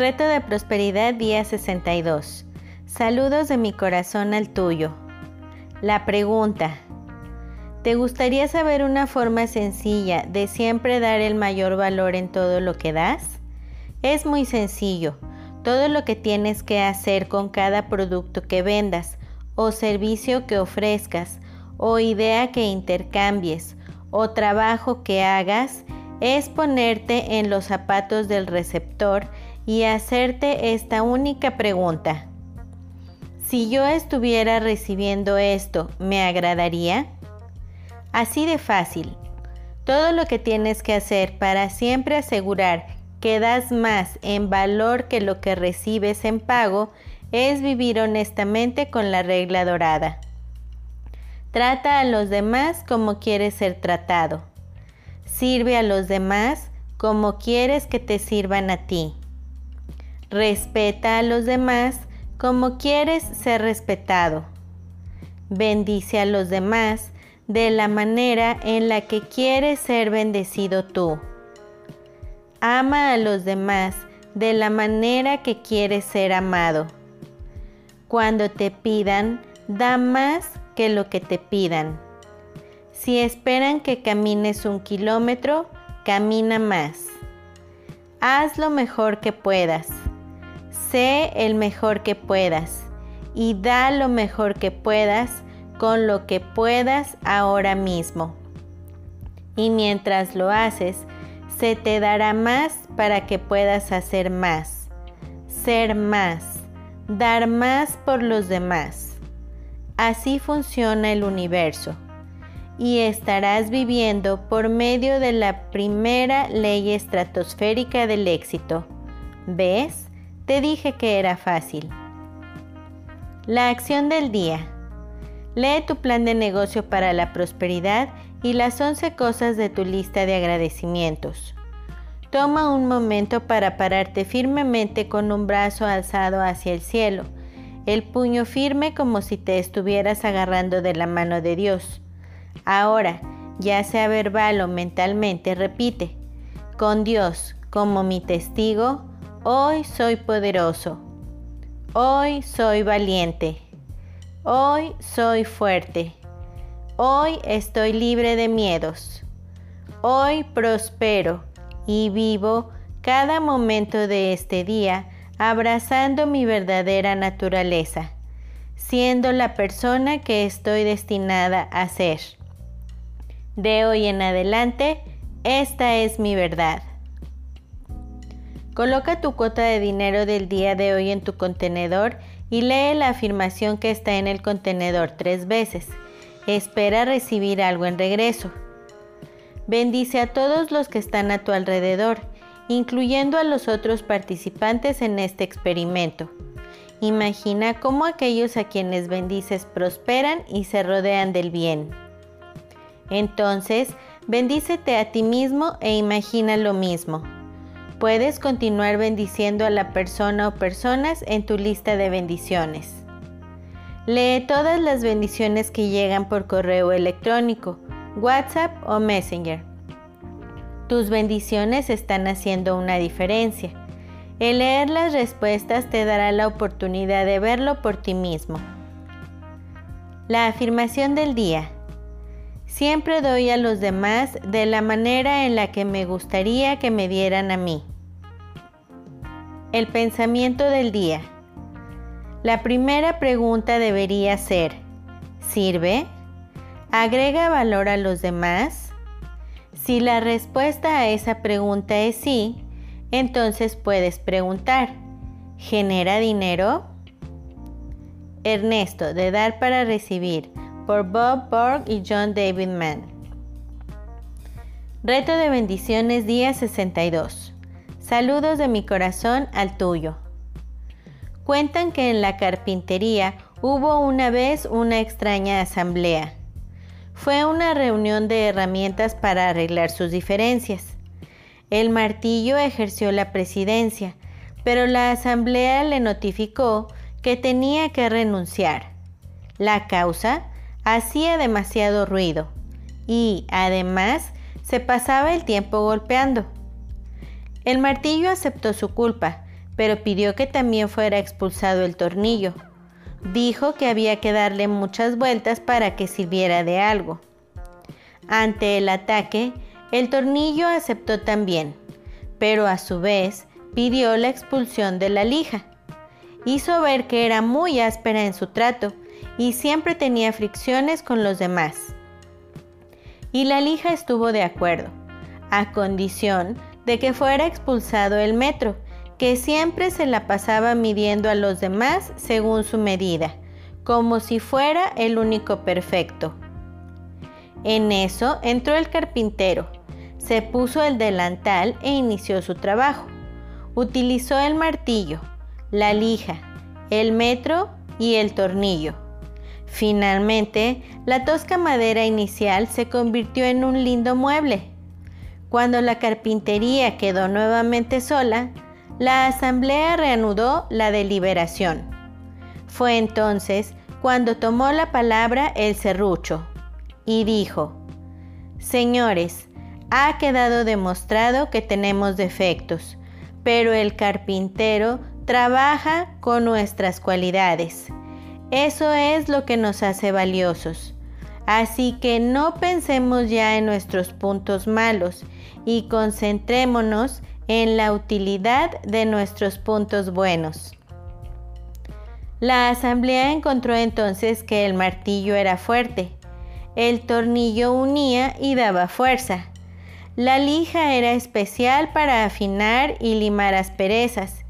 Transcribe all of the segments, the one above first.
Reto de Prosperidad día 62. Saludos de mi corazón al tuyo. La pregunta. ¿Te gustaría saber una forma sencilla de siempre dar el mayor valor en todo lo que das? Es muy sencillo. Todo lo que tienes que hacer con cada producto que vendas o servicio que ofrezcas o idea que intercambies o trabajo que hagas es ponerte en los zapatos del receptor y hacerte esta única pregunta. Si yo estuviera recibiendo esto, ¿me agradaría? Así de fácil. Todo lo que tienes que hacer para siempre asegurar que das más en valor que lo que recibes en pago es vivir honestamente con la regla dorada. Trata a los demás como quieres ser tratado. Sirve a los demás como quieres que te sirvan a ti. Respeta a los demás como quieres ser respetado. Bendice a los demás de la manera en la que quieres ser bendecido tú. Ama a los demás de la manera que quieres ser amado. Cuando te pidan, da más que lo que te pidan. Si esperan que camines un kilómetro, camina más. Haz lo mejor que puedas. Sé el mejor que puedas y da lo mejor que puedas con lo que puedas ahora mismo. Y mientras lo haces, se te dará más para que puedas hacer más, ser más, dar más por los demás. Así funciona el universo y estarás viviendo por medio de la primera ley estratosférica del éxito. ¿Ves? Te dije que era fácil. La acción del día. Lee tu plan de negocio para la prosperidad y las 11 cosas de tu lista de agradecimientos. Toma un momento para pararte firmemente con un brazo alzado hacia el cielo, el puño firme como si te estuvieras agarrando de la mano de Dios. Ahora, ya sea verbal o mentalmente, repite, con Dios como mi testigo, Hoy soy poderoso. Hoy soy valiente. Hoy soy fuerte. Hoy estoy libre de miedos. Hoy prospero y vivo cada momento de este día abrazando mi verdadera naturaleza, siendo la persona que estoy destinada a ser. De hoy en adelante, esta es mi verdad. Coloca tu cuota de dinero del día de hoy en tu contenedor y lee la afirmación que está en el contenedor tres veces. Espera recibir algo en regreso. Bendice a todos los que están a tu alrededor, incluyendo a los otros participantes en este experimento. Imagina cómo aquellos a quienes bendices prosperan y se rodean del bien. Entonces, bendícete a ti mismo e imagina lo mismo. Puedes continuar bendiciendo a la persona o personas en tu lista de bendiciones. Lee todas las bendiciones que llegan por correo electrónico, WhatsApp o Messenger. Tus bendiciones están haciendo una diferencia. El leer las respuestas te dará la oportunidad de verlo por ti mismo. La afirmación del día. Siempre doy a los demás de la manera en la que me gustaría que me dieran a mí. El pensamiento del día. La primera pregunta debería ser, ¿sirve? ¿Agrega valor a los demás? Si la respuesta a esa pregunta es sí, entonces puedes preguntar, ¿genera dinero? Ernesto, de Dar para Recibir, por Bob Borg y John David Mann. Reto de bendiciones día 62. Saludos de mi corazón al tuyo. Cuentan que en la carpintería hubo una vez una extraña asamblea. Fue una reunión de herramientas para arreglar sus diferencias. El martillo ejerció la presidencia, pero la asamblea le notificó que tenía que renunciar. La causa hacía demasiado ruido y, además, se pasaba el tiempo golpeando. El martillo aceptó su culpa, pero pidió que también fuera expulsado el tornillo. Dijo que había que darle muchas vueltas para que sirviera de algo. Ante el ataque, el tornillo aceptó también, pero a su vez pidió la expulsión de la lija. Hizo ver que era muy áspera en su trato y siempre tenía fricciones con los demás. Y la lija estuvo de acuerdo, a condición de que fuera expulsado el metro, que siempre se la pasaba midiendo a los demás según su medida, como si fuera el único perfecto. En eso entró el carpintero, se puso el delantal e inició su trabajo. Utilizó el martillo, la lija, el metro y el tornillo. Finalmente, la tosca madera inicial se convirtió en un lindo mueble. Cuando la carpintería quedó nuevamente sola, la asamblea reanudó la deliberación. Fue entonces cuando tomó la palabra el serrucho y dijo, Señores, ha quedado demostrado que tenemos defectos, pero el carpintero trabaja con nuestras cualidades. Eso es lo que nos hace valiosos. Así que no pensemos ya en nuestros puntos malos y concentrémonos en la utilidad de nuestros puntos buenos. La asamblea encontró entonces que el martillo era fuerte, el tornillo unía y daba fuerza, la lija era especial para afinar y limar asperezas,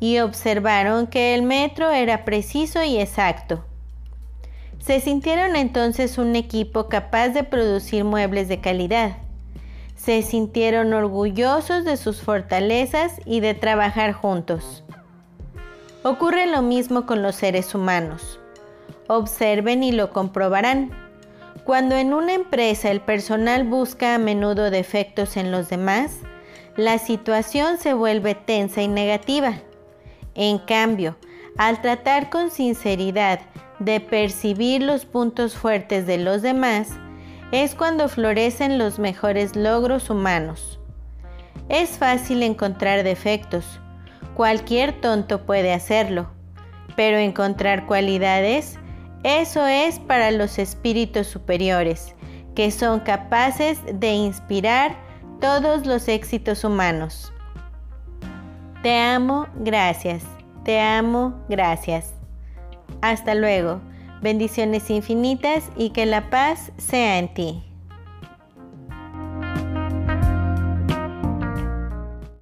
y observaron que el metro era preciso y exacto. Se sintieron entonces un equipo capaz de producir muebles de calidad. Se sintieron orgullosos de sus fortalezas y de trabajar juntos. Ocurre lo mismo con los seres humanos. Observen y lo comprobarán. Cuando en una empresa el personal busca a menudo defectos en los demás, la situación se vuelve tensa y negativa. En cambio, al tratar con sinceridad de percibir los puntos fuertes de los demás, es cuando florecen los mejores logros humanos. Es fácil encontrar defectos, cualquier tonto puede hacerlo, pero encontrar cualidades eso es para los espíritus superiores, que son capaces de inspirar todos los éxitos humanos. Te amo, gracias. Te amo, gracias. Hasta luego. Bendiciones infinitas y que la paz sea en ti.